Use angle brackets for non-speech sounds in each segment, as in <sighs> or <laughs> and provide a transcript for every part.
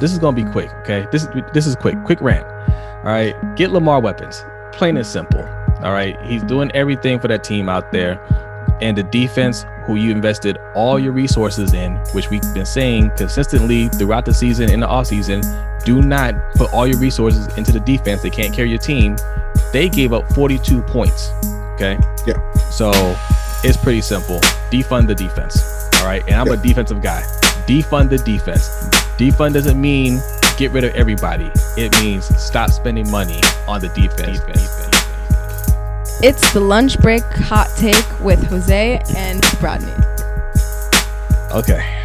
This is gonna be quick, okay? This this is quick, quick rant. All right, get Lamar weapons, plain and simple. All right, he's doing everything for that team out there, and the defense, who you invested all your resources in, which we've been saying consistently throughout the season and the offseason, do not put all your resources into the defense. They can't carry your team. They gave up 42 points. Okay. Yeah. So it's pretty simple. Defund the defense. All right. And I'm yeah. a defensive guy. Defund the defense. Defund doesn't mean get rid of everybody. It means stop spending money on the defense. defense. It's the lunch break hot take with Jose and Rodney. Okay.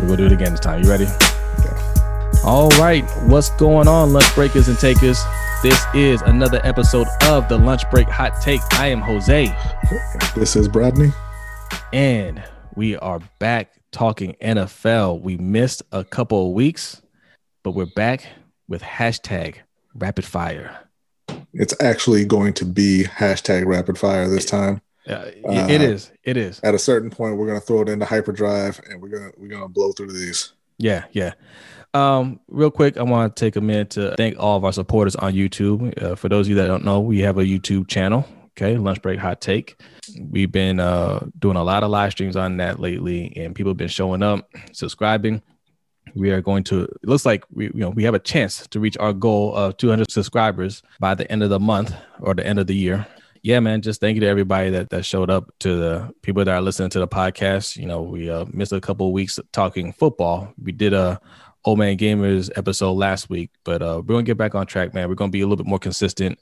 We're gonna do it again this time. You ready? Okay. All right. What's going on, lunch breakers and takers? This is another episode of the Lunch Break Hot Take. I am Jose. This is Bradley. And we are back talking NFL. We missed a couple of weeks, but we're back with hashtag rapid fire. It's actually going to be hashtag rapid fire this time. Uh, it is. It is. At a certain point, we're gonna throw it into hyperdrive, and we're gonna we're gonna blow through these. Yeah, yeah. Um, real quick, I want to take a minute to thank all of our supporters on YouTube. Uh, for those of you that don't know, we have a YouTube channel. Okay, lunch break hot take. We've been uh, doing a lot of live streams on that lately, and people have been showing up, subscribing. We are going to. It looks like we, you know, we have a chance to reach our goal of 200 subscribers by the end of the month or the end of the year. Yeah, man. Just thank you to everybody that that showed up, to the people that are listening to the podcast. You know, we uh, missed a couple of weeks talking football. We did a Old Man Gamers episode last week, but uh, we're gonna get back on track, man. We're gonna be a little bit more consistent.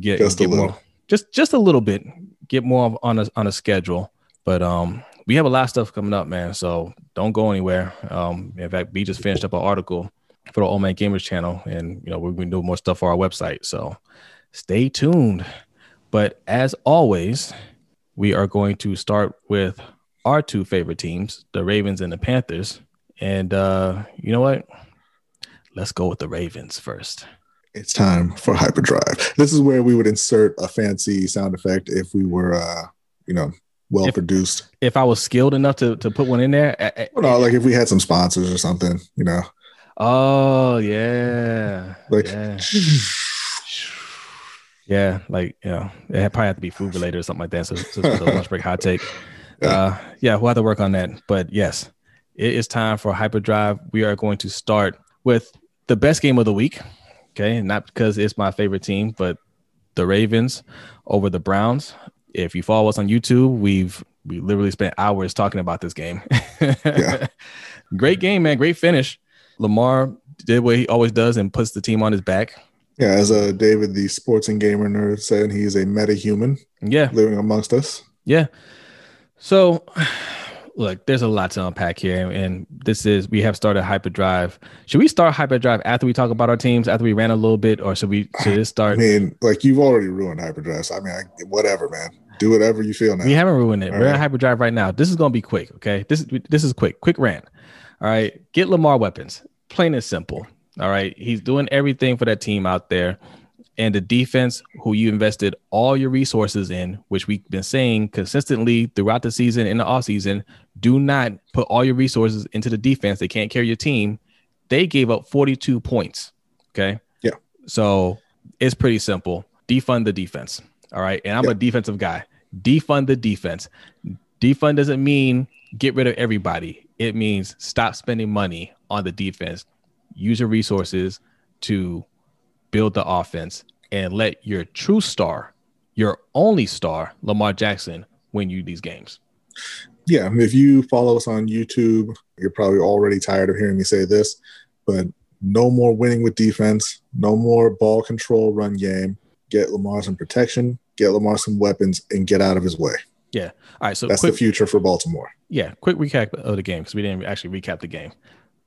Get just get a little. more, just just a little bit. Get more on a on a schedule, but um, we have a lot of stuff coming up, man. So don't go anywhere. Um, in fact, we just finished up an article for the Old Man Gamers channel, and you know we're gonna do more stuff for our website. So stay tuned. But as always, we are going to start with our two favorite teams, the Ravens and the Panthers. And uh, you know what? Let's go with the Ravens first. It's time for hyperdrive. This is where we would insert a fancy sound effect if we were, uh, you know, well if, produced. If I was skilled enough to to put one in there, I, well, no, like if we had some sponsors or something, you know. Oh yeah, like. Yeah. <laughs> yeah, like you know, it probably have to be food related or something like that. So, so, so lunch break hot take. <laughs> Yeah. Uh, yeah, we'll have to work on that. But yes, it is time for hyperdrive. We are going to start with the best game of the week. Okay, not because it's my favorite team, but the Ravens over the Browns. If you follow us on YouTube, we've we literally spent hours talking about this game. yeah. <laughs> Great game, man. Great finish. Lamar did what he always does and puts the team on his back. Yeah, as uh, David, the sports and gamer nerd, said, he's a meta human. Yeah, living amongst us. Yeah. So look, there's a lot to unpack here, and this is we have started hyperdrive. Should we start hyperdrive after we talk about our teams after we ran a little bit, or should we should it start? I mean, like you've already ruined hyperdrive. So, I mean, I, whatever, man. Do whatever you feel now. We haven't ruined it. All We're right. hyperdrive right now. This is gonna be quick. Okay, this this is quick. Quick rant. All right, get Lamar weapons. Plain and simple. All right, he's doing everything for that team out there and the defense who you invested all your resources in, which we've been saying consistently throughout the season and the offseason, do not put all your resources into the defense. They can't carry your team. They gave up 42 points. Okay. Yeah. So it's pretty simple. Defund the defense. All right. And I'm yeah. a defensive guy. Defund the defense. Defund doesn't mean get rid of everybody. It means stop spending money on the defense. Use your resources to build the offense, and let your true star, your only star, Lamar Jackson, win you these games. Yeah, if you follow us on YouTube, you're probably already tired of hearing me say this, but no more winning with defense, no more ball control run game. Get Lamar some protection, get Lamar some weapons, and get out of his way. Yeah. All right. So that's quick, the future for Baltimore. Yeah. Quick recap of the game because we didn't actually recap the game.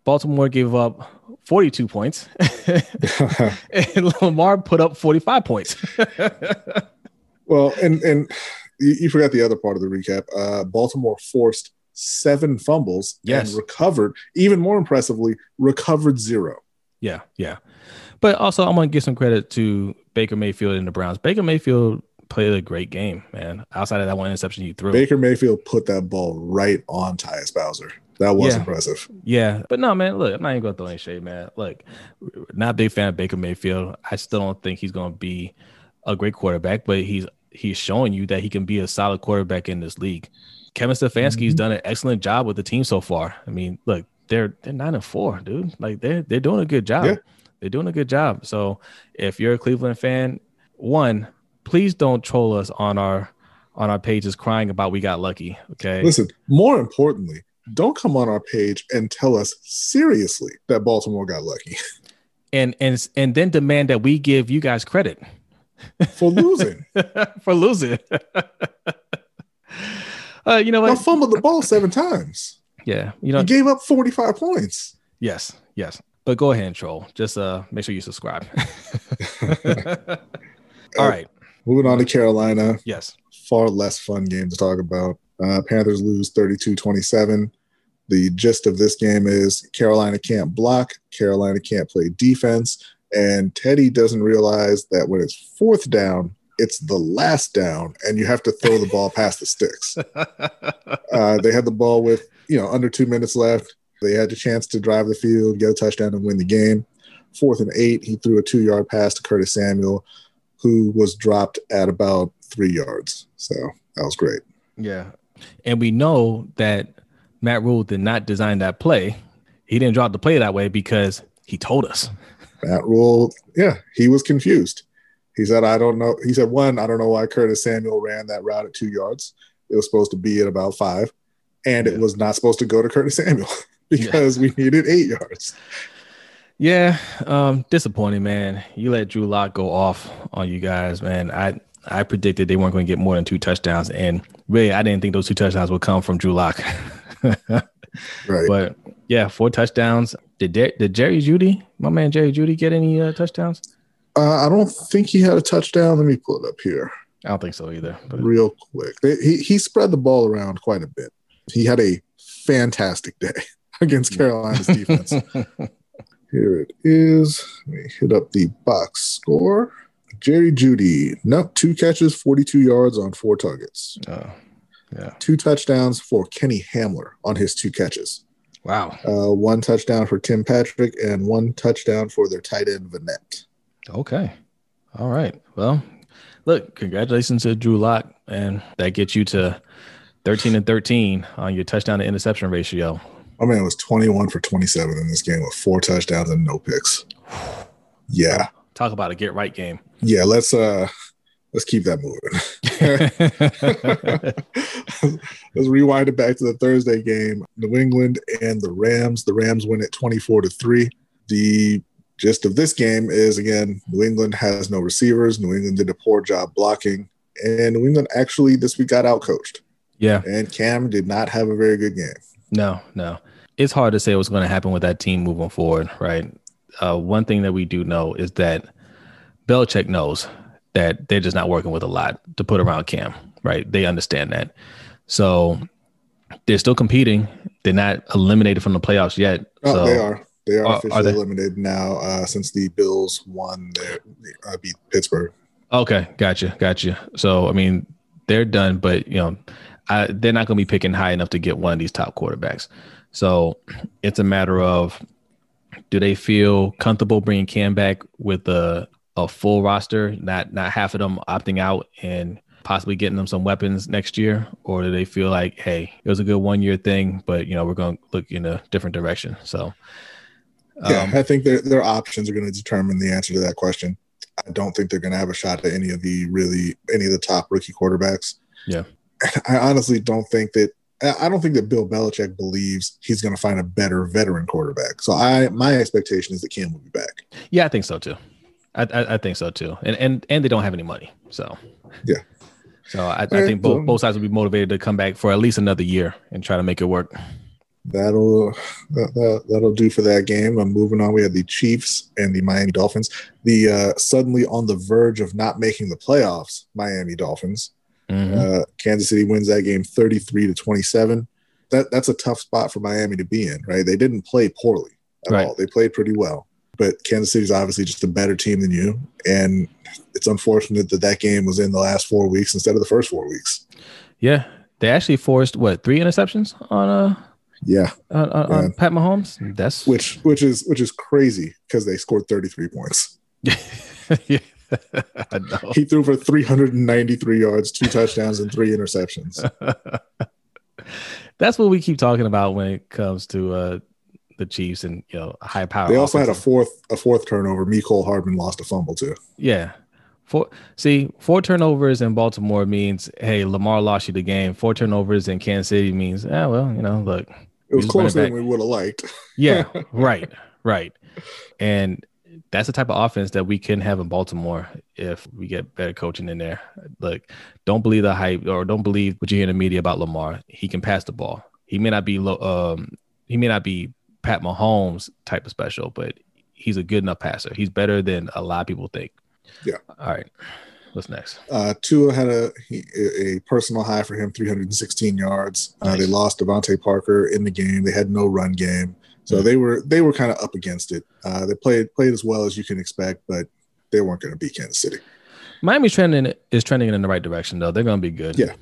Baltimore gave up 42 points, <laughs> and Lamar put up 45 points. <laughs> well, and and you, you, forgot the other part of the recap. Uh, Baltimore forced seven fumbles yes. and recovered, even more impressively, recovered zero. Yeah, yeah. But also, I'm going to give some credit to Baker Mayfield and the Browns. Baker Mayfield played a great game, man. Outside of that one interception he threw, Baker Mayfield put that ball right on Tyus Bowser. That was Yeah. impressive. Yeah, but no, man. Look, I'm not even gonna throw any shade, man. Look, not a big fan of Baker Mayfield. I still don't think he's gonna be a great quarterback, but he's he's showing you that he can be a solid quarterback in this league. Kevin Stefanski's mm-hmm. done an excellent job with the team so far. I mean, look, they're they're nine and four, dude. Like they're they're doing a good job. Yeah. They're doing a good job. So if you're a Cleveland fan, one, please don't troll us on our on our pages crying about we got lucky. Okay. Listen, more importantly, don't come on our page and tell us seriously that Baltimore got lucky and and and then demand that we give you guys credit for losing. <laughs> for losing. <laughs> uh, you know I fumbled the ball seven times. Yeah, you know, He gave up 45 points. yes, yes. But go ahead and troll. Just uh, make sure you subscribe. <laughs> All right. Moving on to Carolina, Yes. far less fun game to talk about. Uh, Panthers lose 32 27. The gist of this game is Carolina can't block, Carolina can't play defense, and Teddy doesn't realize that when it's fourth down, it's the last down, and you have to throw the ball past the sticks. <laughs> Uh, they had the ball with you know under two minutes left. They had the chance to drive the field, get a touchdown, and win the game. Fourth and eight, he threw a two-yard pass to Curtis Samuel, who was dropped at about three yards. So that was great. yeah. And we know that Matt Rhule did not design that play. He didn't drop the play that way because he told us. Matt Rhule, yeah, he was confused. He said, "I don't know." He said, "One, I don't know why Curtis Samuel ran that route at two yards. It was supposed to be at about five, and Yeah. it was not supposed to go to Curtis Samuel <laughs> because we needed eight yards." Yeah, um, disappointing, man. You let Drew Lock go off on you guys, man. I I predicted they weren't going to get more than two touchdowns, and really, I didn't think those two touchdowns would come from Drew Lock. <laughs> <laughs> Right. but yeah, four touchdowns. Did Der- did Jerry Jeudy, my man Jerry Jeudy, get any uh, touchdowns? Uh, I don't think he had a touchdown. Let me pull it up here I don't think so either. But real quick. He he spread the ball around quite a bit. He had a fantastic day <laughs> against Carolina's defense. <laughs> Here it is. Let me hit up the box score. Jerry Jeudy, no, two catches, 42 yards on four targets. Oh, yeah. Two touchdowns for Kenny Hamler on his two catches. Wow. Uh, one touchdown for Tim Patrick and one touchdown for their tight end, Vanette. Okay. All right. Well, look, congratulations to Drew Lock, and that gets you to 13 and 13 on your touchdown to interception ratio. My man was 21 for 27 in this game with four touchdowns and no picks. <sighs> Yeah. Talk about a get right game. Yeah, let's uh let's keep that moving. <laughs> <laughs> <laughs> let's rewind it back to the Thursday game. New England and the Rams. The Rams win at 24 to 3. The gist of this game is again, New England has no receivers. New England did a poor job blocking. And New England actually this week got outcoached. yeah. And Cam did not have a very good game. No, no. It's hard to say what's going to happen with that team moving forward, right? Uh, one thing that we do know is that Belichick knows that they're just not working with a lot to put around Cam, right? They understand that. So they're still competing. They're not eliminated from the playoffs yet. Oh, so, they are. They are Are- are officially they? eliminated now uh, since the Bills won their uh, beat Pittsburgh. Okay, gotcha, gotcha. So I mean, they're done, but you know, I, they're not going to be picking high enough to get one of these top quarterbacks. So it's a matter of do they feel comfortable bringing Cam back with a a full roster, not not half of them opting out and possibly getting them some weapons next year, or do they feel like, hey, it was a good one year thing, but you know, we're going to look in a different direction. So. Yeah, um, I think their their options are going to determine the answer to that question. I don't think they're going to have a shot at any of the really any of the top rookie quarterbacks. Yeah. I honestly don't think that I I don't think that Bill Belichick believes he's going to find a better veteran quarterback. So I my expectation is that Cam will be back. Yeah, I think so too. I, I, I think so too. And and and they don't have any money, so Yeah. So I, I think both both sides will be motivated to come back for at least another year and try to make it work. That'll that, that, that'll do for that game. I'm moving on. We had the Chiefs and the Miami Dolphins. The uh, suddenly on the verge of not making the playoffs, Miami Dolphins. Mhm. Uh, Kansas City wins that game 33 to 27. That that's a tough spot for Miami to be in, right? They didn't play poorly at Right. all. They played pretty well, but Kansas City's obviously just a better team than you, and it's unfortunate that that game was in the last four weeks instead of the first four weeks. Yeah, they actually forced what three interceptions on uh Yeah, on, on, on Pat Mahomes. That's which which is which is crazy because they scored 33 points. <laughs> yeah, <laughs> I know. He threw for 393 yards, two touchdowns, and three interceptions. <laughs> That's what we keep talking about when it comes to uh, the Chiefs and you know high power. They also had a fourth a fourth turnover. Mecole Hardman lost a fumble too. Yeah. Four, see, four turnovers in Baltimore means, hey, Lamar lost you the game. Four turnovers in Kansas City means, ah, well, you know, look, It was just run it closer than we would have liked. <laughs> yeah, right, right. And that's the type of offense that we can have in Baltimore if we get better coaching in there. Look, don't believe the hype or don't believe what you hear in the media about Lamar. He can pass the ball. He may not be low, um, he may not be Pat Mahomes type of special, but he's a good enough passer. He's better than a lot of people think. Yeah. All right. What's next? Uh, Tua had a he, a personal high for him, 316 yards. Uh, They lost DeVante Parker in the game. They had no run game, so Mhm. they were they were kind of up against it. Uh, they played played as well as you can expect, but they weren't going to beat Kansas City. Miami's trending is trending in the right direction though. They're gonna be good. Yeah.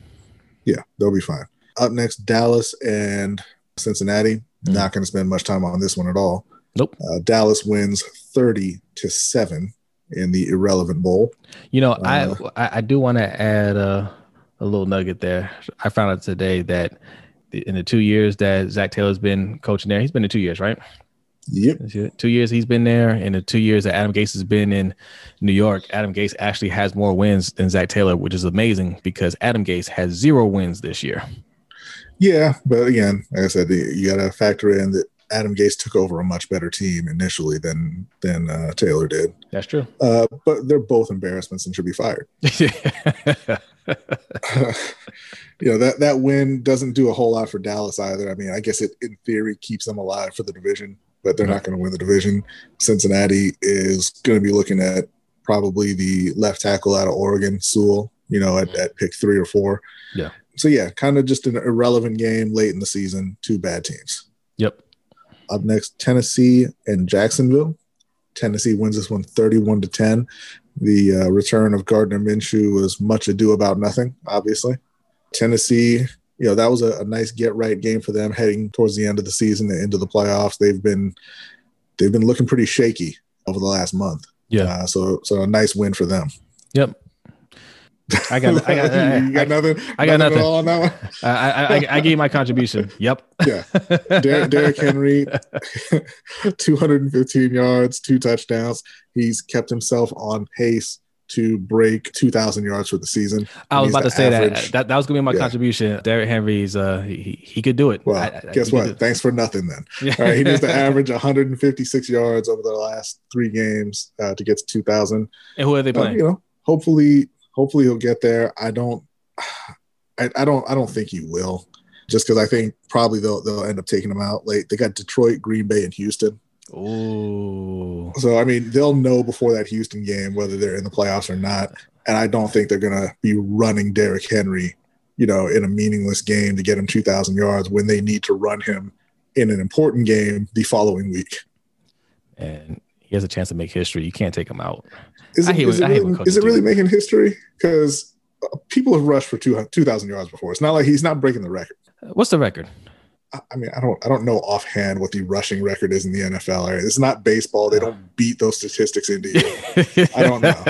Yeah, they'll be fine. Up next, Dallas and Cincinnati. Not going to spend much time on this one at all. Nope. Uh, Dallas wins 30 to seven in the irrelevant bowl. You know, Uh, I, I I do want to add a, a little nugget there. I found out today that in the two years that Zac Taylor's been coaching there, he's been in two years, right? Yep. Two years he's been there, and the two years that Adam Gase has been in New York, Adam Gase actually has more wins than Zac Taylor, which is amazing because Adam Gase has zero wins this year. Yeah, but again, like I said, you got to factor in that Adam Gase took over a much better team initially than than uh, Taylor did. That's true. Uh, but they're both embarrassments and should be fired. <laughs> <laughs> you know that that win doesn't do a whole lot for Dallas either. I mean, I guess it in theory keeps them alive for the division, but they're not going to win the division. Cincinnati is going to be looking at probably the left tackle out of Oregon, Sewell. You know, at, at pick three or four. Yeah. So yeah, kind of just an irrelevant game late in the season. Two bad teams. yep. Up next, Tennessee and Jacksonville. Tennessee wins this one 31 to 10. The uh, return of Gardner Minshew was much ado about nothing, obviously. Tennessee, you know, that was a, a nice get right game for them heading towards the end of the season and into the playoffs. They've been they've been looking pretty shaky over the last month. Yeah. Uh, so so a nice win for them. Yep. I got. I got. <laughs> you got nothing. I got nothing. all on that one. I, I, I, I gave my contribution. Yep. Yeah. Der- Derrick Henry, <laughs> 215 yards, two touchdowns. He's kept himself on pace to break 2,000 yards for the season. I was about to say that. average- that. That was gonna be my Yeah. contribution. Derrick Henry's uh he, he could do it. Well, I- I- guess what? Thanks for nothing then. Yeah. <laughs> All right, he needs to average 156 yards over the last three games uh, to get to 2,000. And who are they Uh, playing? you know, hopefully, hopefully he'll get there. I don't, <sighs> I, I don't, I don't think he will, just because I think probably they'll they'll end up taking him out late. They got Detroit, Green Bay, and Houston. Ooh. So I mean, they'll know before that Houston game whether they're in the playoffs or not. And I don't think they're gonna be running Derrick Henry, you know, in a meaningless game to get him 2,000 yards when they need to run him in an important game the following week. And he has a chance to make history. You can't take him out. Is it, hate is it I hate really, is it really making history? Because uh, people have rushed for 2,000 2,000 yards before. It's not like he's not breaking the record. Uh, what's the record? I- mean, I don't, I don't know offhand what the rushing record is in the NFL. Right? It's not baseball; they don't um. beat those statistics into you. <laughs> I don't know.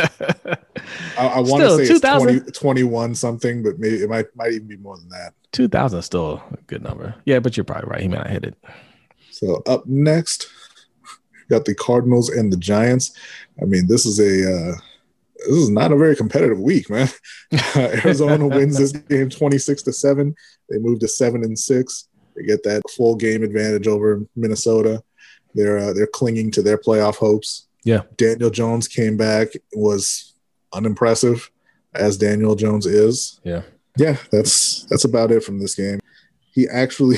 I, I want to say it's 20, 21 something, but maybe it might might even be more than that. 2000 is still a good number. Yeah, but you're probably right. He may not hit it. So up next, got the Cardinals and the Giants. I mean, this is a uh, this is not a very competitive week, man. <laughs> Arizona wins this <laughs> game twenty six to seven. They move to seven and six. They get that full game advantage over Minnesota. They're uh, they're clinging to their playoff hopes. Yeah. Daniel Jones came back was unimpressive, as Daniel Jones is. Yeah. Yeah, that's that's about it from this game. He actually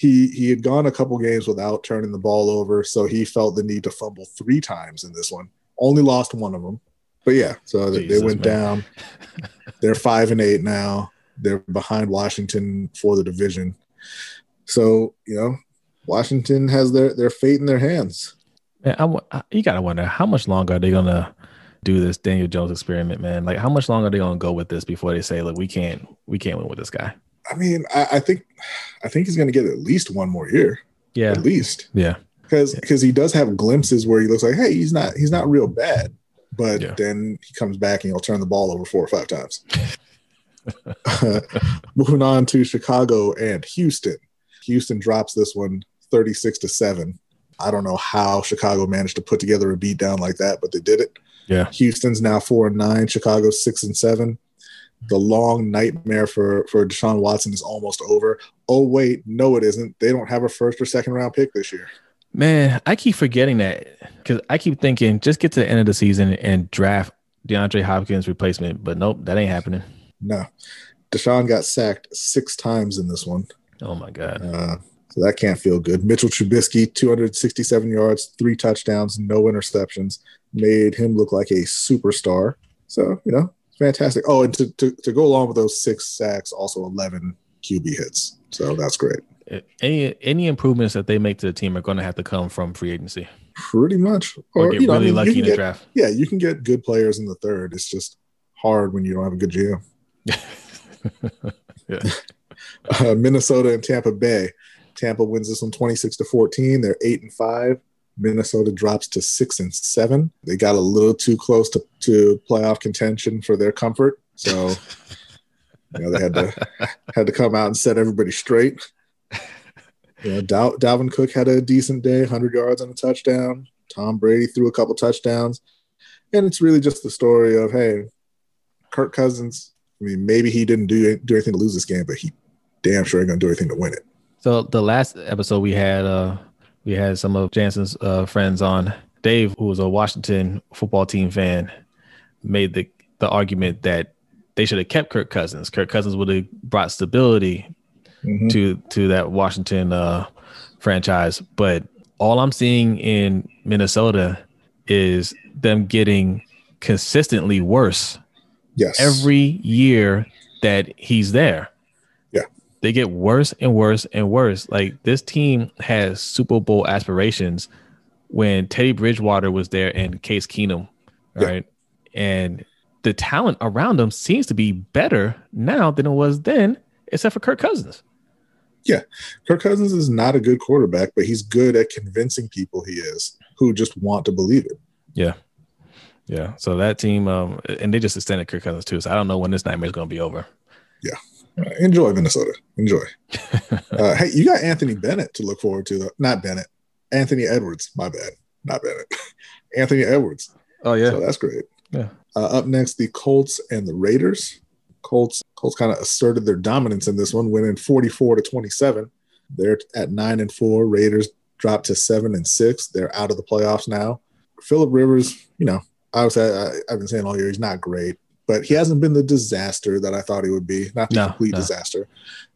he he had gone a couple games without turning the ball over, so he felt the need to fumble three times in this one. Only lost one of them, but yeah. So they- Jesus, they went man. down. <laughs> They're five and eight now. They're behind Washington for the division. So you know, Washington has their their fate in their hands. Man, I, I- you gotta wonder how much longer are they gonna do this Daniel Jones experiment, man? Like, how much longer are they gonna go with this before they say, "Look, we can't, we can't win with this guy"? I mean, I, I think I think he's going to get at least one more year. Yeah. At least. Yeah. Because because he does have glimpses where he looks like, hey, he's not he's not real bad. But Yeah. then he comes back and he'll turn the ball over four or five times. <laughs> <laughs> Moving on to Chicago and Houston. Houston drops this one 36 to 7. I don't know how Chicago managed to put together a beat down like that, but they did it. Yeah. Houston's now four and nine, Chicago's six and seven. The long nightmare for, for Deshaun Watson is almost over. Oh, wait, no, it isn't. They don't have a first or second round pick this year. Man, I keep forgetting that because I keep thinking just get to the end of the season and draft DeAndre Hopkins replacement, but nope, that ain't happening. No. Deshaun got sacked six times in this one. Oh my god. Uh, so that can't feel good. Mitchell Trubisky, 267 yards, three touchdowns, no interceptions, made him look like a superstar. So, you know, fantastic. Oh, and to, to, to go along with those six sacks, also 11 QB hits. So that's great. Any any improvements that they make to the team are going to have to come from free agency Pretty much. or, get you know, I really mean, lucky in the get- draft. Yeah, you can get good players in the third. It's just hard when you don't have a good GM. <laughs> Yeah. <laughs> Uh, Minnesota and Tampa Bay. Tampa wins this one 26 to 14. They're eight and five. Minnesota drops to six and seven. They got a little too close to, to playoff contention for their comfort. So <laughs> you know, they had to had to come out and set everybody straight. You know, Dal- Dalvin Cook had a decent day, 100 yards and a touchdown. Tom Brady threw a couple touchdowns. And it's really just the story of, hey, Kirk Cousins, I mean, maybe he didn't do, do anything to lose this game, but he damn sure ain't going to do anything to win it. So the last episode we had, uh, we had some of Jansen's uh, friends on. Dave, who was a Washington football team fan, made the the argument that they should have kept Kirk Cousins. Kirk Cousins would have brought stability Mhm. to to that Washington uh, franchise. But all I'm seeing in Minnesota is them getting consistently worse Yes. every year that he's there. Yeah. They get worse and worse and worse. Like this team has Super Bowl aspirations when Teddy Bridgewater was there and Case Keenum, Yeah. right? And the talent around them seems to be better now than it was then, except for Kirk Cousins. Yeah, Kirk Cousins is not a good quarterback, but he's good at convincing people he is who just want to believe it. Yeah. Yeah. So that team, um, and they just extended Kirk Cousins too. So I don't know when this nightmare is going to be over. Uh, enjoy Minnesota. Enjoy. <laughs> uh, hey, you got Anthony Bennett to look forward to. Though. Not Bennett. Anthony Edwards. My bad. Not Bennett. <laughs> Anthony Edwards. Oh yeah. So that's great. Yeah. Uh, up next, the Colts and the Raiders. Colts Colts kind of asserted their dominance in this one, winning 44 to 27. They're at nine and four. Raiders dropped to seven and six. They're out of the playoffs now. Philip Rivers, you know, obviously I, I've been saying all year he's not great, but he hasn't been the disaster that I thought he would be. Not the No, complete no. disaster.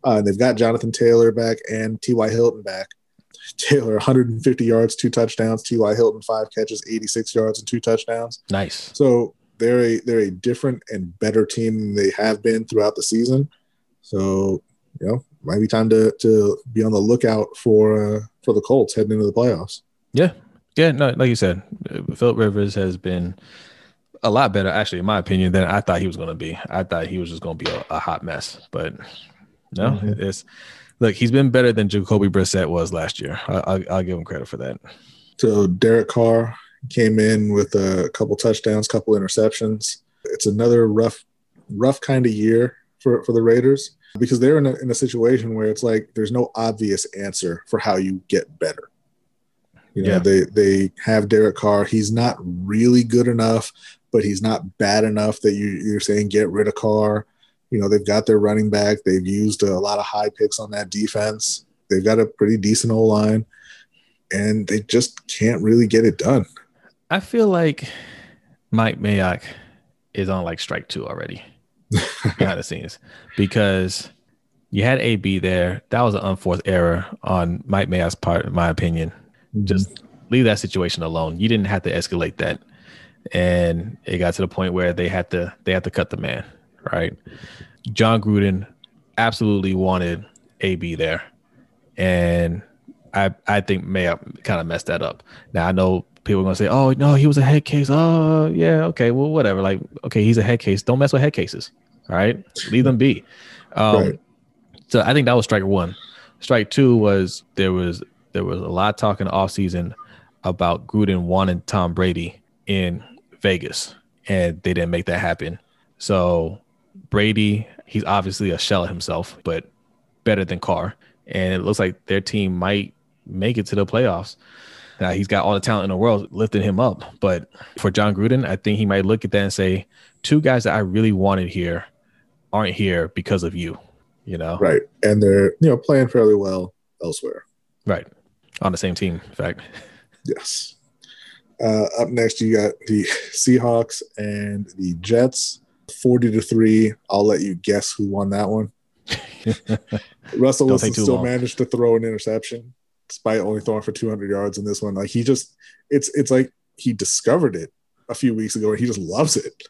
Uh, and they've got Jonathan Taylor back and T.Y. Hilton back. <laughs> Taylor 150 yards, two touchdowns. T.Y. Hilton five catches, 86 yards and two touchdowns. nice. So they're a they're a different and better team than they have been throughout the season. So you know, might be time to to be on the lookout for uh, for the Colts heading into the playoffs. Yeah. Yeah. No, like you said, Philip Rivers has been a lot better, actually, in my opinion, than I thought he was going to be. I thought he was just going to be a, a hot mess, but no, Mhm. it's look, he's been better than Jacoby Brissett was last year. I, I'll, I'll give him credit for that. So Derek Carr came in with a couple touchdowns, couple interceptions. It's another rough rough kind of year for for the Raiders because they're in a, in a situation where it's like there's no obvious answer for how you get better. You know, Yeah. they they have Derek Carr. He's not really good enough, but he's not bad enough that you, you're saying get rid of Carr. You know, they've got their running back. They've used a lot of high picks on that defense. They've got a pretty decent O line, and they just can't really get it done. I feel like Mike Mayock is on like strike two already <laughs> behind the scenes because you had AB there. That was an unforced error on Mike Mayock's part, in my opinion. Mm-hmm. Just leave that situation alone. You didn't have to escalate that. And it got to the point where they had to they had to cut the man, right? Jon Gruden absolutely wanted AB there. And I I think Mayock kind of messed that up. Now I know people are gonna say, "Oh no, he was a head case." Oh yeah, okay, well whatever. Like okay, he's a head case. Don't mess with head cases. All right, leave them be. Um, Right. So I think that was strike one. strike two was there was there was a lot of talk in the offseason about Gruden wanting Tom Brady in Vegas, and they didn't make that happen. So Brady, he's obviously a shell of himself, but better than Carr. And it looks like their team might make it to the playoffs. Now he's got all the talent in the world lifting him up. But for Jon Gruden, I think he might look at that and say, two guys that I really wanted here aren't here because of you. You know? Right. And they're, you know, playing fairly well elsewhere. Right. On the same team, in fact. Yes. Uh, up next, you got the Seahawks and the Jets. 40 to 3. I'll let you guess who won that one. <laughs> Russell Wilson still long. managed to throw an interception despite only throwing for 200 yards in this one. Like he just, it's it's like he discovered it a few weeks ago and he just loves it.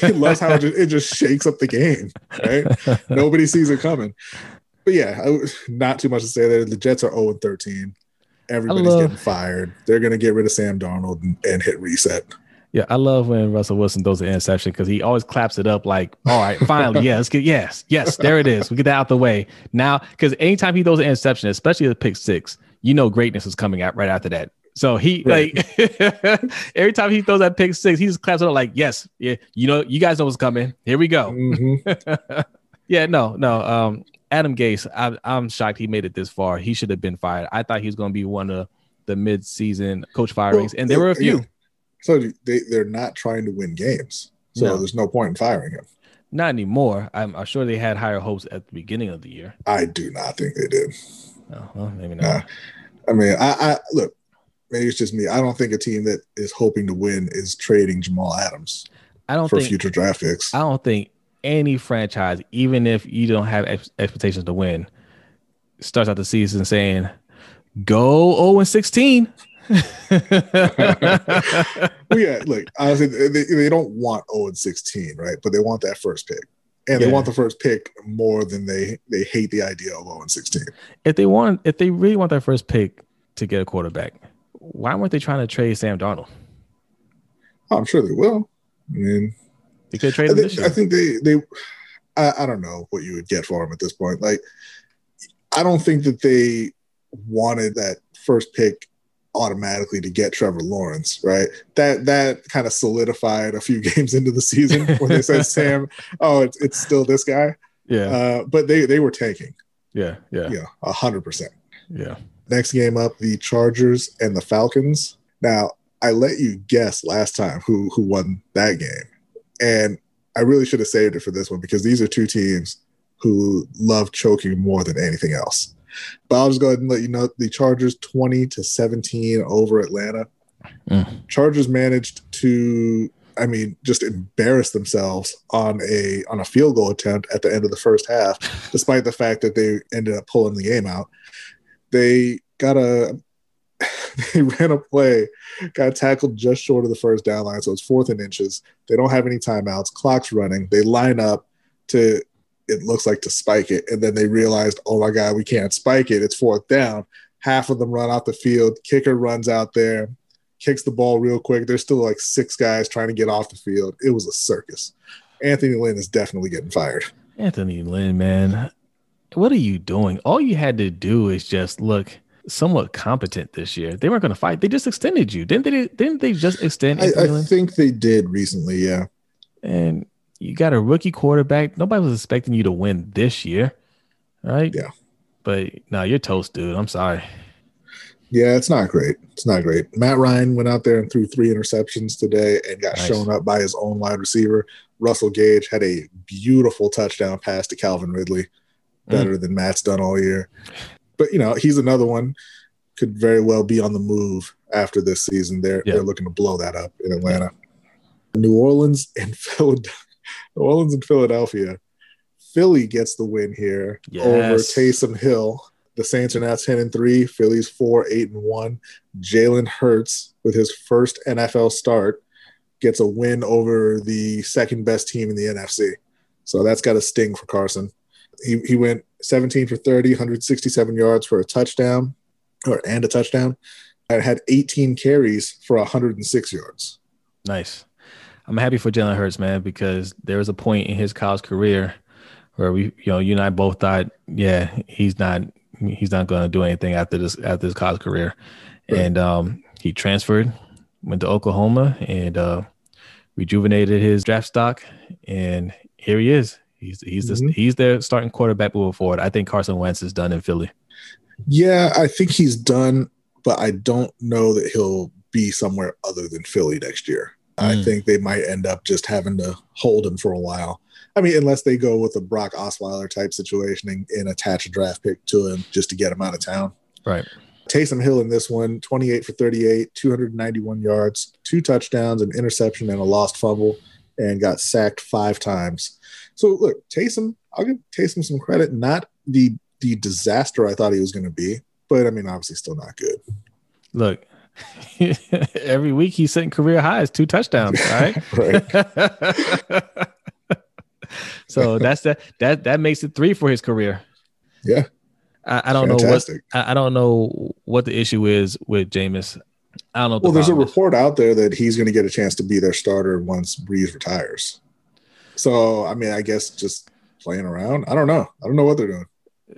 he <laughs> loves how it just, it just, shakes up the game. Right? <laughs> Nobody sees it coming. But yeah, not too much to say there. The Jets are 0 13. Everybody's love, getting fired. They're going to get rid of Sam Darnold and, and hit reset. Yeah, I love when Russell Wilson throws an interception because he always claps it up like, all right, finally, yeah, let's get, yes, yes, there it is. We get that out the way. Now, because anytime he throws an interception, especially the pick six, you know greatness is coming out right after that. So he right. like <laughs> every time he throws that pick six, he just claps it up like, yes, yeah, you know, you guys know what's coming. Here we go. Mm-hmm. <laughs> yeah, no, no. Um, Adam Gase, I, I'm shocked he made it this far. He should have been fired. I thought he was going to be one of the mid-season coach firings, well, and there were a few. Yeah. So they they're not trying to win games, so no. there's no point in firing him. Not anymore. I'm, I'm, sure they had higher hopes at the beginning of the year. I do not think they did. Oh, well, maybe not. Nah. I mean, I, I look. Maybe it's just me. I don't think a team that is hoping to win is trading Jamal Adams. I don't for think, future draft picks. I don't think any franchise, even if you don't have ex- expectations to win, starts out the season saying, "Go 0 and 16." <laughs> <laughs> well, yeah, look, honestly, they, they don't want 0 and 16, right? But they want that first pick. And yeah. they want the first pick more than they they hate the idea of 0 and 16. If they want if they really want that first pick to get a quarterback, why weren't they trying to trade Sam Darnold? Oh, I'm sure they will. I mean, they could trade him I think, I think they they I, I don't know what you would get for him at this point. Like, I don't think that they wanted that first pick automatically to get Trevor Lawrence, right? That that kind of solidified a few <laughs> games into the season when they said <laughs> Sam, oh, it's, it's still this guy. Yeah. Uh, but they they were tanking. Yeah, yeah. Yeah, a hundred percent. Yeah. Next game up, the Chargers and the Falcons. Now, I let you guess last time who who won that game. And I really should have saved it for this one because these are two teams who love choking more than anything else. But I'll just go ahead and let you know the Chargers 20 to 17 over Atlanta. Mm. Chargers managed to, I mean, just embarrass themselves on a on a field goal attempt at the end of the first half, despite the fact that they ended up pulling the game out. They got a <laughs> they ran a play, got tackled just short of the first down line, so it's fourth and inches. They don't have any timeouts, clock's running. They line up to it looks like to spike it. And then they realized, oh my God, we can't spike it. It's fourth down. Half of them run out the field. Kicker runs out there, kicks the ball real quick. There's still like six guys trying to get off the field. It was a circus. Anthony Lynn is definitely getting fired. Anthony Lynn, man, what are you doing? All you had to do is just look somewhat competent this year. They weren't going to fight. They just extended you, didn't they? Didn't they just extend? I, I think they did recently. Yeah. And you got a rookie quarterback. Nobody was expecting you to win this year, right? Yeah. But now you're toast, dude. I'm sorry. Yeah, it's not great. It's not great. Matt Ryan went out there and threw three interceptions today and got nice. shown up by his own wide receiver. Russell Gage had a beautiful touchdown pass to Calvin Ridley, better mm. than Matt's done all year. But you know, he's another one could very well be on the move after this season. They're yeah. they're looking to blow that up in Atlanta. New Orleans <laughs> and Philadelphia New Orleans and Philadelphia. Philly gets the win here yes. over Taysom Hill. The Saints are now 10 and 3. Philly's 4, 8 and 1. Jalen Hurts, with his first NFL start, gets a win over the second best team in the NFC. So that's got a sting for Carson. He, he went 17 for 30, 167 yards for a touchdown, or and a touchdown. And had 18 carries for 106 yards. Nice. I'm happy for Jalen Hurts, man, because there was a point in his college career where we, you know, you and I both thought, yeah, he's not, he's not going to do anything after this after his college career, Right. and um, he transferred, went to Oklahoma, and uh, rejuvenated his draft stock, and here he is. He's he's the, Mhm. he's their starting quarterback moving forward. I think Carson Wentz is done in Philly. Yeah, I think he's done, but I don't know that he'll be somewhere other than Philly next year. I Mm. think they might end up just having to hold him for a while. I mean, unless they go with a Brock Osweiler type situation and, and attach a draft pick to him just to get him out of town. Right. Taysom Hill in this one, 28 for 38, 291 yards, two touchdowns, an interception, and a lost fumble, and got sacked five times. So look, Taysom, I'll give Taysom some credit. Not the the disaster I thought he was going to be, but I mean, obviously, still not good. Look, <laughs> every week he's setting career highs, two touchdowns. Right. <laughs> Right. <laughs> so that's that that that makes it three for his career. Yeah. I, I don't know what I, don't know what the issue is with Jameis. I don't know. What the Well, there's a problem is. report out there that he's going to get a chance to be their starter once Brees retires. So, I mean, I guess just playing around. I don't know. I don't know what they're doing.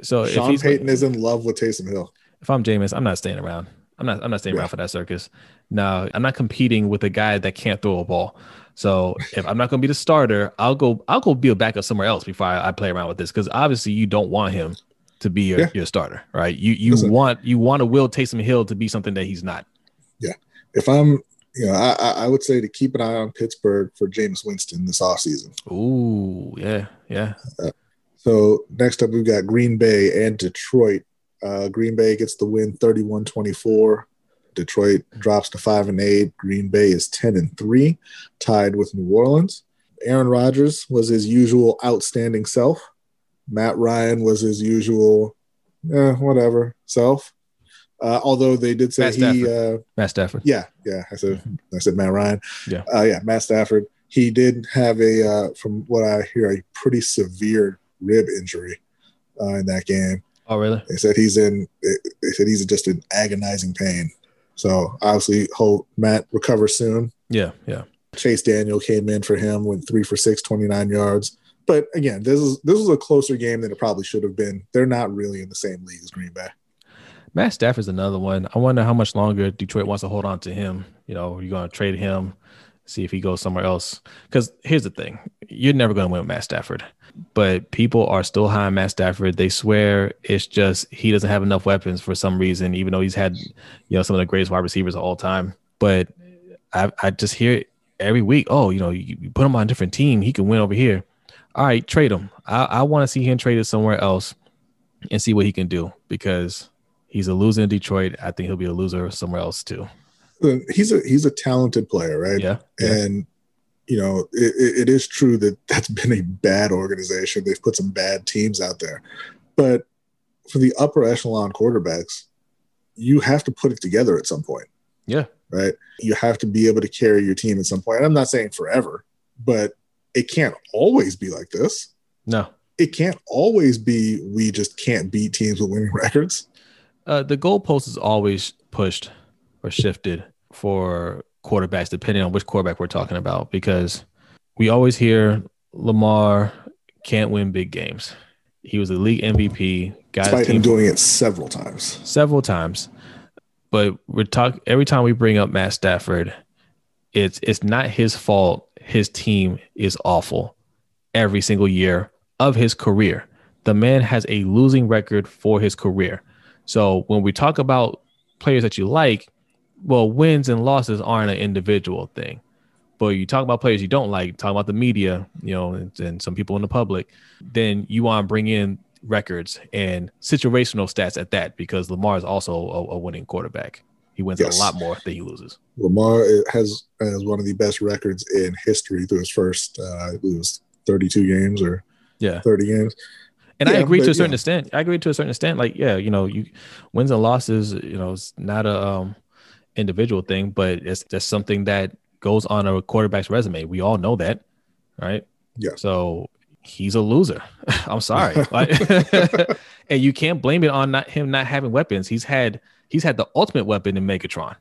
So if Sean Payton is in love with Taysom Hill. if I'm Jameis, I'm not staying around. I'm not I'm not staying Yeah. around for that circus. No, I'm not competing with a guy that can't throw a ball. So if I'm not gonna be the starter, I'll go I'll go be a backup somewhere else before I, I play around with this. Because obviously you don't want him to be your, Yeah. your starter, right? You you Listen. want want you want to will Taysom Hill to be something that he's not. Yeah. If I'm, you know, I, I I would say to keep an eye on Pittsburgh for Jameis Winston this offseason. Ooh, yeah, yeah. So next up, we've got Green Bay and Detroit. Uh, Green Bay gets the win 31 24. Detroit drops to 5 and 8. Green Bay is 10 and 3, tied with New Orleans. Aaron Rodgers was his usual outstanding self. Matt Ryan was his usual, eh, whatever, self. Uh, although they did say Matt he, uh, Matt Stafford. yeah, yeah. I said I said Matt Ryan. Yeah. uh, yeah. Matt Stafford. He did have a, uh, from what I hear, a pretty severe rib injury uh, in that game. Oh, really? They said he's in. They said he's just in agonizing pain. So obviously, hope Matt recovers soon. Yeah, yeah. Chase Daniel came in for him, went three for six, 29 yards. But again, this is this was a closer game than it probably should have been. They're not really in the same league as Green Bay. Matt Stafford's another one. I wonder how much longer Detroit wants to hold on to him. You know, you're going to trade him, see if he goes somewhere else. Because here's the thing: you're never going to win with Matt Stafford. But people are still high on Matt Stafford. They swear it's just he doesn't have enough weapons for some reason, even though he's had, you know, some of the greatest wide receivers of all time. But I, I just hear it every week. Oh, you know, you, you put him on a different team, he can win over here. All right, trade him. I, I want to see him traded somewhere else and see what he can do because he's a loser in Detroit. I think he'll be a loser somewhere else too. He's a he's a talented player, right? Yeah. yeah. And you know, it, it- it is true that that's <laughs> been a bad organization. They've put some bad teams out there, but for the upper echelon quarterbacks, you have to put it together at some point. Yeah. right. You have to be able to carry your team at some point. And I'm not saying forever, but it can't always be like this. No. It can't always be we just can't beat teams with winning <laughs> records. Uh, the goalpost is always pushed or shifted for quarterbacks, depending on which quarterback we're talking about, because we always hear Lamar can't win big games. He was the league MVP, got Despite him doing it several times. several times. But we're talk every time we bring up Matt Stafford, it's it's not his fault. His team is awful every single year of his career. The man has a losing record for his career. So when we talk about players that you like, well, wins and losses aren't an individual thing. But you talk about players you don't like, talk about the media, you know, and, and some people in the public, then you want to bring in records and situational stats at that because Lamar is also a, a winning quarterback. He wins Yes. a lot more than he loses. Lamar has has one of the best records in history through his first, uh, I believe it was 32 games or Yeah. 30 games. And I Yeah, agree to a certain yeah. extent. I agree to a certain extent. Like, yeah, you know, you wins and losses, you know, it's not a um, individual thing, but it's just something that goes on a quarterback's resume. We all know that, right? Yeah. So he's a loser. <laughs> I'm sorry. <laughs> <laughs> And you can't blame it on not him not having weapons. He's had he's had the ultimate weapon in Megatron.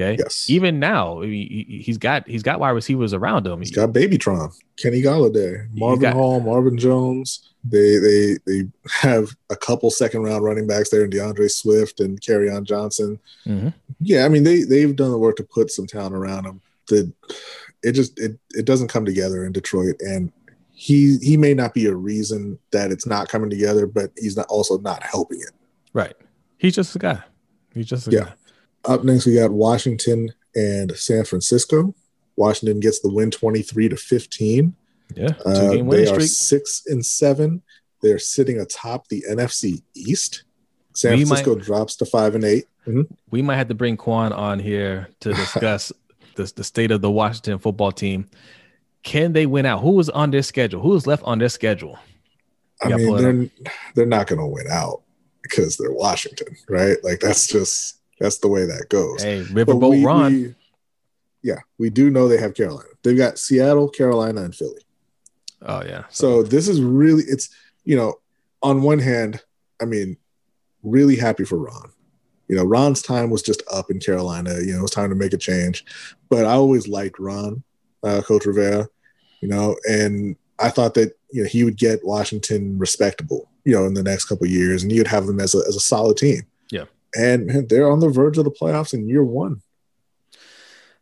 Okay. Yes. Even now, he, he's got he's got wide receivers around him. He's got Babytron, Kenny Golladay, Marvin got- Hall, Marvin Jones. They they they have a couple second round running backs there in DeAndre Swift and on Johnson. Mhm. Yeah, I mean they they've done the work to put some talent around him. The it just it it doesn't come together in Detroit, and he he may not be a reason that it's not coming together, but he's not also not helping it. Right. He's just a guy. He's just a Yeah. guy. Up next, we got Washington and San Francisco. Washington gets the win 23 to 15. Yeah. Two Uh, game they are streak. six and seven. They're sitting atop the NFC East. San We Francisco drops to five and 8 Mhm. We might have to bring Quan on here to discuss <laughs> the, the state of the Washington football team. Can they win out? Who is on their schedule? Who is left on their schedule? I mean, they're they're not going to win out because they're Washington, right? Like that's just that's the way that goes. Hey, Riverboat we- Ron. we- yeah, we do know they have Carolina. They've got Seattle, Carolina, and Philly. oh yeah. So this is really it's you know on one hand, I mean, really happy for Ron. You know, Ron's time was just up in Carolina. You know, it was time to make a change. But I always liked Ron, uh, Coach Rivera. You know, and I thought that you know he would get Washington respectable. You know, in the next couple of years, and you'd have them as a as a solid team. And man, they're on the verge of the playoffs in year one.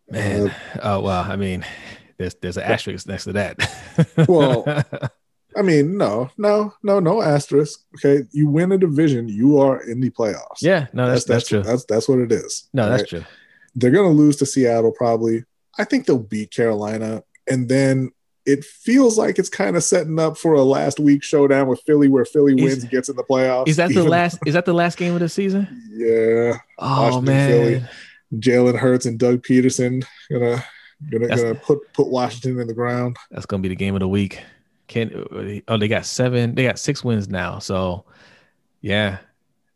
Man. oh well, I mean, there's there's an asterisk next to that. <laughs> Well, <laughs> I mean, no, no, no, no asterisk. Okay, you win a division, you are in the playoffs. yeah, no, that's that's, true. That's that's what it is. no, that's true. They're going to lose to Seattle probably. I think they'll beat Carolina, and then it feels like it's kind of setting up for a last week showdown with Philly, where Philly Is- wins and gets in the playoffs. Is that the last? Is that the last game of the season? Yeah, Oh Washington, man, Philly. Jalen Hurts and Doug Pederson gonna gonna That's- gonna put put Washington in the ground. that's gonna be the game of the week. Can oh they got seven? They got six wins now. So yeah,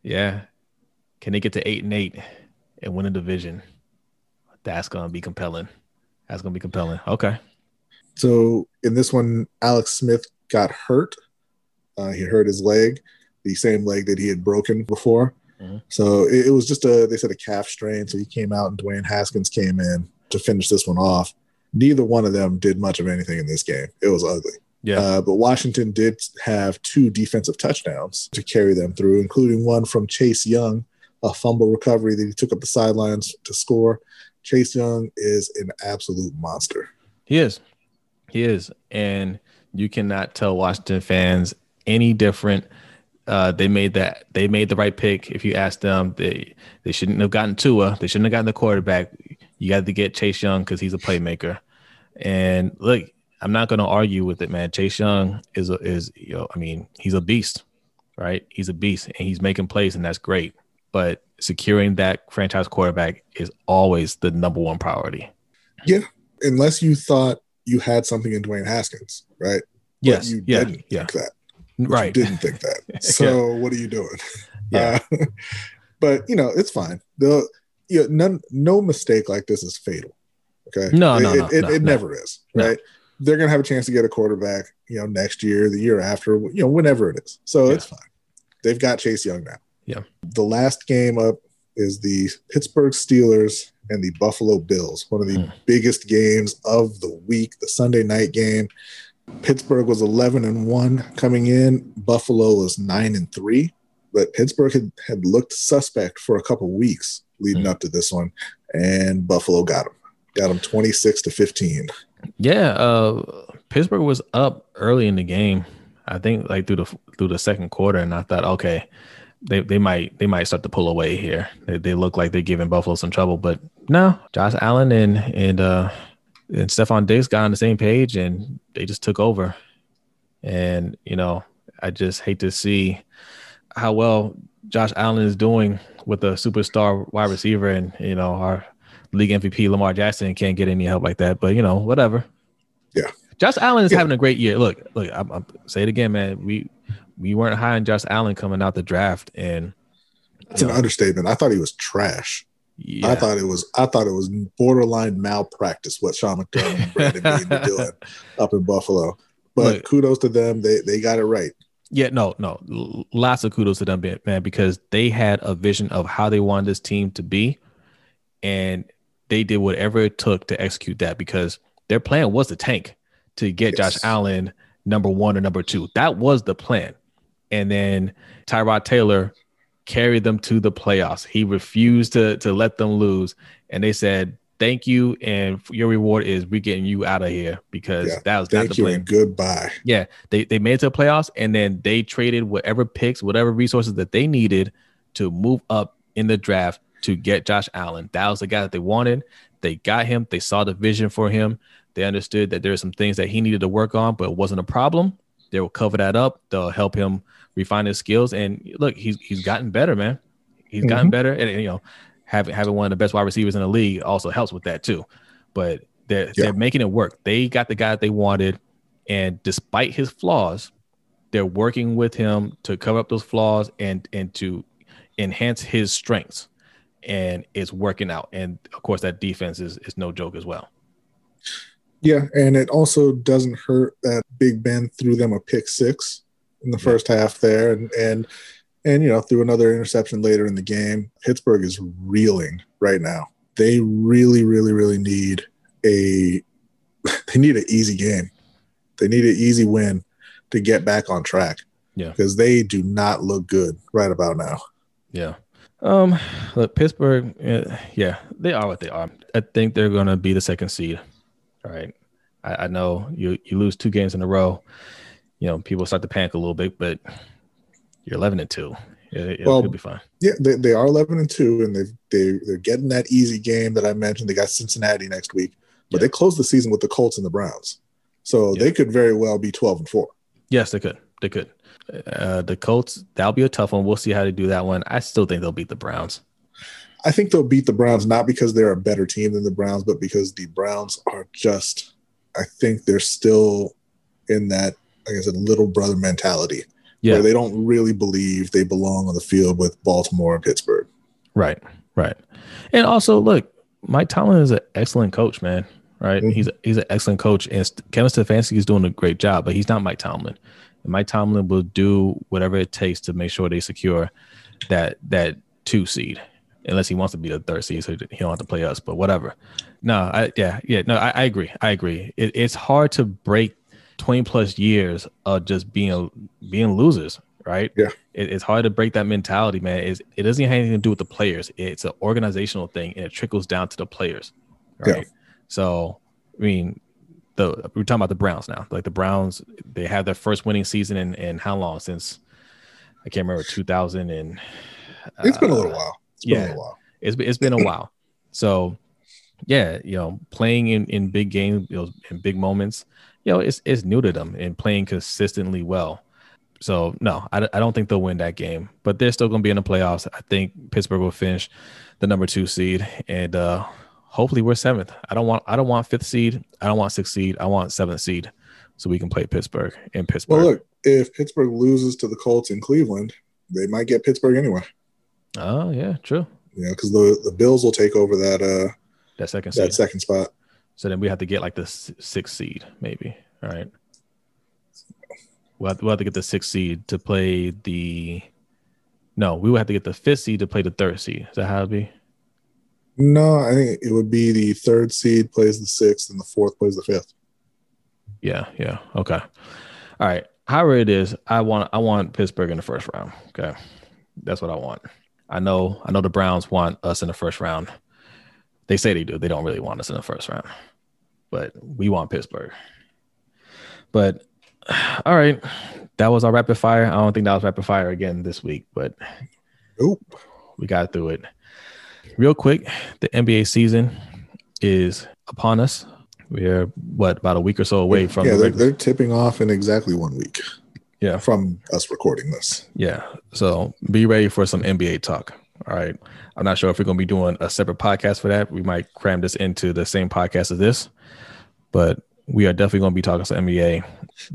yeah. Can they get to eight and eight and win a division? That's gonna be compelling. That's gonna be compelling. Okay. So in this one, Alex Smith got hurt. Uh, he hurt his leg, the same leg that he had broken before. Mhm. So it, it was just a they said a calf strain. So he came out and Dwayne Haskins came in to finish this one off. Neither one of them did much of anything in this game. It was ugly. Yeah. Uh, but Washington did have two defensive touchdowns to carry them through, including one from Chase Young, a fumble recovery that he took up the sidelines to score. Chase Young is an absolute monster. He is. He is. And you cannot tell Washington fans any different. Uh, they made that they made the right pick. If you ask them, they they shouldn't have gotten Tua. They shouldn't have gotten the quarterback. You got to get Chase Young because he's a playmaker. And look, I'm not going to argue with it, man. Chase Young is a, is you know, I mean, he's a beast, right? He's a beast, and he's making plays, and that's great. But securing that franchise quarterback is always the number one priority. Yeah, unless you thought you had something in Dwayne Haskins, right? But Yes, you yeah, didn't yeah, think that. Right. You didn't think that. <laughs> So what are you doing? Yeah. Uh, <laughs> but you know, it's fine. The you know, none no mistake like this is fatal. Okay. No, it, no, no, it, no, it no. never is. Right. They're gonna have a chance to get a quarterback, you know, next year, the year after, you know, whenever it is. So Yeah. it's fine. They've got Chase Young now. Yeah. The last game up is the Pittsburgh Steelers and the Buffalo Bills, one of the Mm. biggest games of the week, the Sunday night game. Pittsburgh was 11 and 1 coming in, Buffalo was 9 and 3, but Pittsburgh had, had looked suspect for a couple weeks leading Mm. up to this one, and Buffalo got them. Got them 26 to 15. Yeah, uh, Pittsburgh was up early in the game. I think like through the through the second quarter, and I thought, okay, they, they might they might start to pull away here. They, they look like they're giving Buffalo some trouble, but no, Josh Allen and and uh and Stefon Diggs got on the same page, and they just took over. And you know, I just hate to see how well Josh Allen is doing with a superstar wide receiver, and you know our league MVP Lamar Jackson can't get any help like that. But you know, whatever. Yeah. Josh Allen is Yeah. having a great year. Look, look, I'm, I'm say it again, man. We we weren't high on Josh Allen coming out the draft, and It's an understatement. I thought he was trash. Yeah, I thought it was I thought it was borderline malpractice what Sean McDermott and Brandon Beane were doing <laughs> up in Buffalo. But Look. kudos to them. They they got it right. Yeah, no, no. Lots of kudos to them, man, because they had a vision of how they wanted this team to be, and they did whatever it took to execute that because their plan was to tank to get Yes. Josh Allen number one or number two. That was the plan. And then Tyrod Taylor carried them to the playoffs. He refused to to let them lose, and they said, "Thank you, and your reward is we're getting you out of here because Yeah. that was not the plan." goodbye. Yeah, they they made it to the playoffs, and then they traded whatever picks, whatever resources that they needed to move up in the draft to get Josh Allen. That was the guy that they wanted. They got him. They saw the vision for him. They understood that there are some things that he needed to work on, but it wasn't a problem. They will cover that up. They'll help him refine his skills. And look, he's he's gotten better, man. He's gotten mm-hmm. better, and you know, having having one of the best wide receivers in the league also helps with that too. But they're Yeah. they're making it work. They got the guy that they wanted, and despite his flaws, they're working with him to cover up those flaws and and to enhance his strengths. And it's working out. And of course, that defense is is no joke as well. Yeah, and it also doesn't hurt that Big Ben threw them a pick six in the first half there, and and and you know threw another interception later in the game. Pittsburgh is reeling right now. They really, really, really need a <laughs> they need an easy game. They need an easy win to get back on track. Yeah. because they do not look good right about now. Yeah. Um, look, Pittsburgh, uh, yeah, they are what they are. I think they're gonna be the second seed. All right. I, I know you you lose two games in a row. You know, people start to panic a little bit, but you're eleven and two. It, Well, it'll be fine. Yeah, they, they are eleven and two, and they've they they're getting that easy game that I mentioned. They got Cincinnati next week, but Yeah. they closed the season with the Colts and the Browns, so Yeah. they could very well be twelve and four. Yes, they could. They could. Uh, the Colts, that'll be a tough one. We'll see how they do that one. I still think they'll beat the Browns. I think they'll beat the Browns not because they're a better team than the Browns, but because the Browns are just. I think they're still in that, like I said, a little brother mentality Yeah. where they don't really believe they belong on the field with Baltimore and Pittsburgh. Right, right. And also, look, Mike Tomlin is an excellent coach, man. Right, Mhm. he's he's an excellent coach, and Kevin Stefanski is doing a great job, but he's not Mike Tomlin. And Mike Tomlin will do whatever it takes to make sure they secure that that two seed, unless he wants to be the third seed, so he don't have to play us. But whatever. No, I yeah yeah no, I, I agree. I agree. It, it's hard to break twenty plus years of just being being losers, right? Yeah. It, it's hard to break that mentality, man. It's, it doesn't have anything to do with the players. It's an organizational thing, and it trickles down to the players, Yeah. right? So, I mean, the we're talking about the Browns now. Like the Browns, they had their first winning season in, in how long since I can't remember two thousand and It's been a uh, little while. It's been yeah. a little while. it's been, it's been a <clears throat> while. So, yeah, you know, playing in, in big games, you know, in big moments, you know, it's it's new to them and playing consistently well. So no, I, I don't think they'll win that game, but they're still going to be in the playoffs. I think Pittsburgh will finish the number two seed, and uh, hopefully we're seventh. I don't want I don't want fifth seed. I don't want sixth seed. I want seventh seed, so we can play Pittsburgh in Pittsburgh. Well, look, if Pittsburgh loses to the Colts in Cleveland, they might get Pittsburgh anyway. oh yeah, true. Yeah, because the the Bills will take over that uh That second that seed. second spot. So then we have to get like the sixth seed, maybe. All right. We'll have, we'll have to get the sixth seed to play the. No, we would have to get the fifth seed to play the third seed. Is that how it be? No, I think it would be the third seed plays the sixth, and the fourth plays the fifth. Yeah, yeah. Okay. All right. However it is, I want I want Pittsburgh in the first round. Okay. That's what I want. I know I know the Browns want us in the first round. They say they do. They don't really want us in the first round. But we want Pittsburgh. But <sighs> all right. That was our rapid fire. I don't think that was rapid fire again this week, but Nope. we got through it. Real quick, the NBA season is upon us. We're what about a week or so away from yeah, the they're, they're tipping off in exactly one week. Yeah. from us recording this. Yeah. So be ready for some NBA talk. All right. I'm not sure if we're going to be doing a separate podcast for that. We might cram this into the same podcast as this, but we are definitely going to be talking to NBA.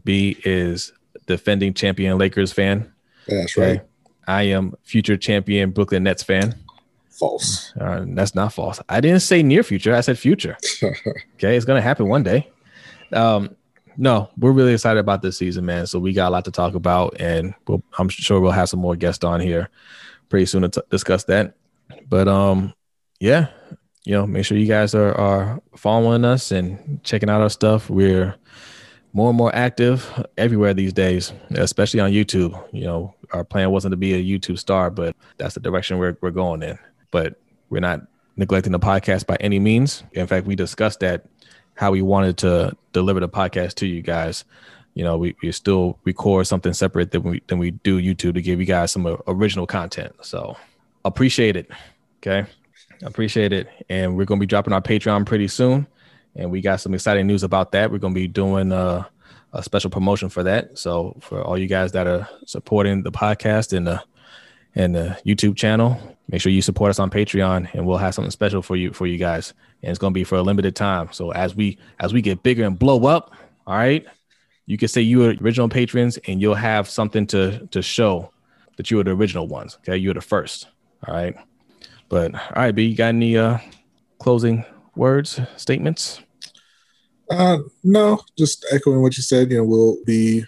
B is defending champion Lakers fan. That's Okay. right. I am future champion Brooklyn Nets fan. False. Uh, that's not false. I didn't say near future. I said future. <laughs> Okay, it's gonna happen one day. Um, no, we're really excited about this season, man. So we got a lot to talk about, and we'll, I'm sure we'll have some more guests on here pretty soon to t- discuss that. But um, yeah, you know, make sure you guys are are following us and checking out our stuff. We're more and more active everywhere these days, especially on YouTube. You know, our plan wasn't to be a YouTube star, but that's the direction we're we're going in. But we're not neglecting the podcast by any means. In fact, we discussed that how we wanted to deliver the podcast to you guys. You know, we, we still record something separate than we than we do YouTube to give you guys some original content. So appreciate it. Okay. Appreciate it. And we're gonna be dropping our Patreon pretty soon. And we got some exciting news about that. We're gonna be doing uh, a special promotion for that. So for all you guys that are supporting the podcast and the and the YouTube channel, make sure you support us on Patreon and we'll have something special for you for you guys. And it's gonna be for a limited time. So as we as we get bigger and blow up, all right, you can say you were original patrons and you'll have something to to show that you were the original ones. Okay, you were the first. All right. But all right, B, you got any uh closing words, statements? Uh no, just echoing what you said, you know, we'll be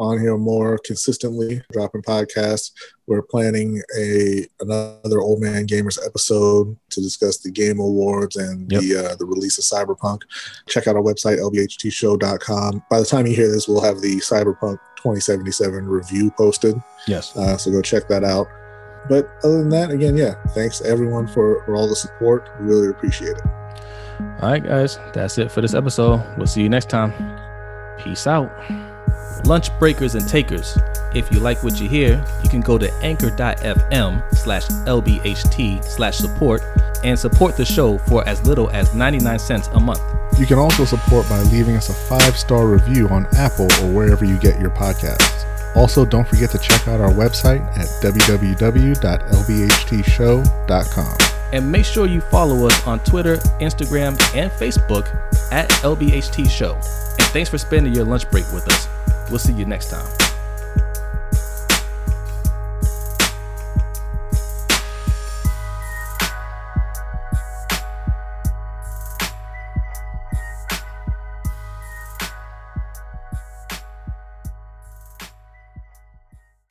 on here more consistently, dropping podcasts. We're planning a another Old Man Gamers episode to discuss the Game Awards and yep. the uh, the release of Cyberpunk. Check out our website lbhtshow.com. By the time you hear this, we'll have the Cyberpunk 2077 review posted. Yes. Uh, so go check that out. But other than that, again, yeah, thanks everyone for, for all the support. We really appreciate it. All right, guys, that's it for this episode. We'll see you next time. Peace out lunch breakers and takers. If you like what you hear, you can go to anchor.fm slash lbht slash support and support the show for as little as 99 cents a month. You can also support by leaving us a five-star review on Apple or wherever you get your podcasts. Also, don't forget to check out our website at www.lbhtshow.com. And make sure you follow us on Twitter, Instagram, and Facebook at LBHT Show. And thanks for spending your lunch break with us. We'll see you next time.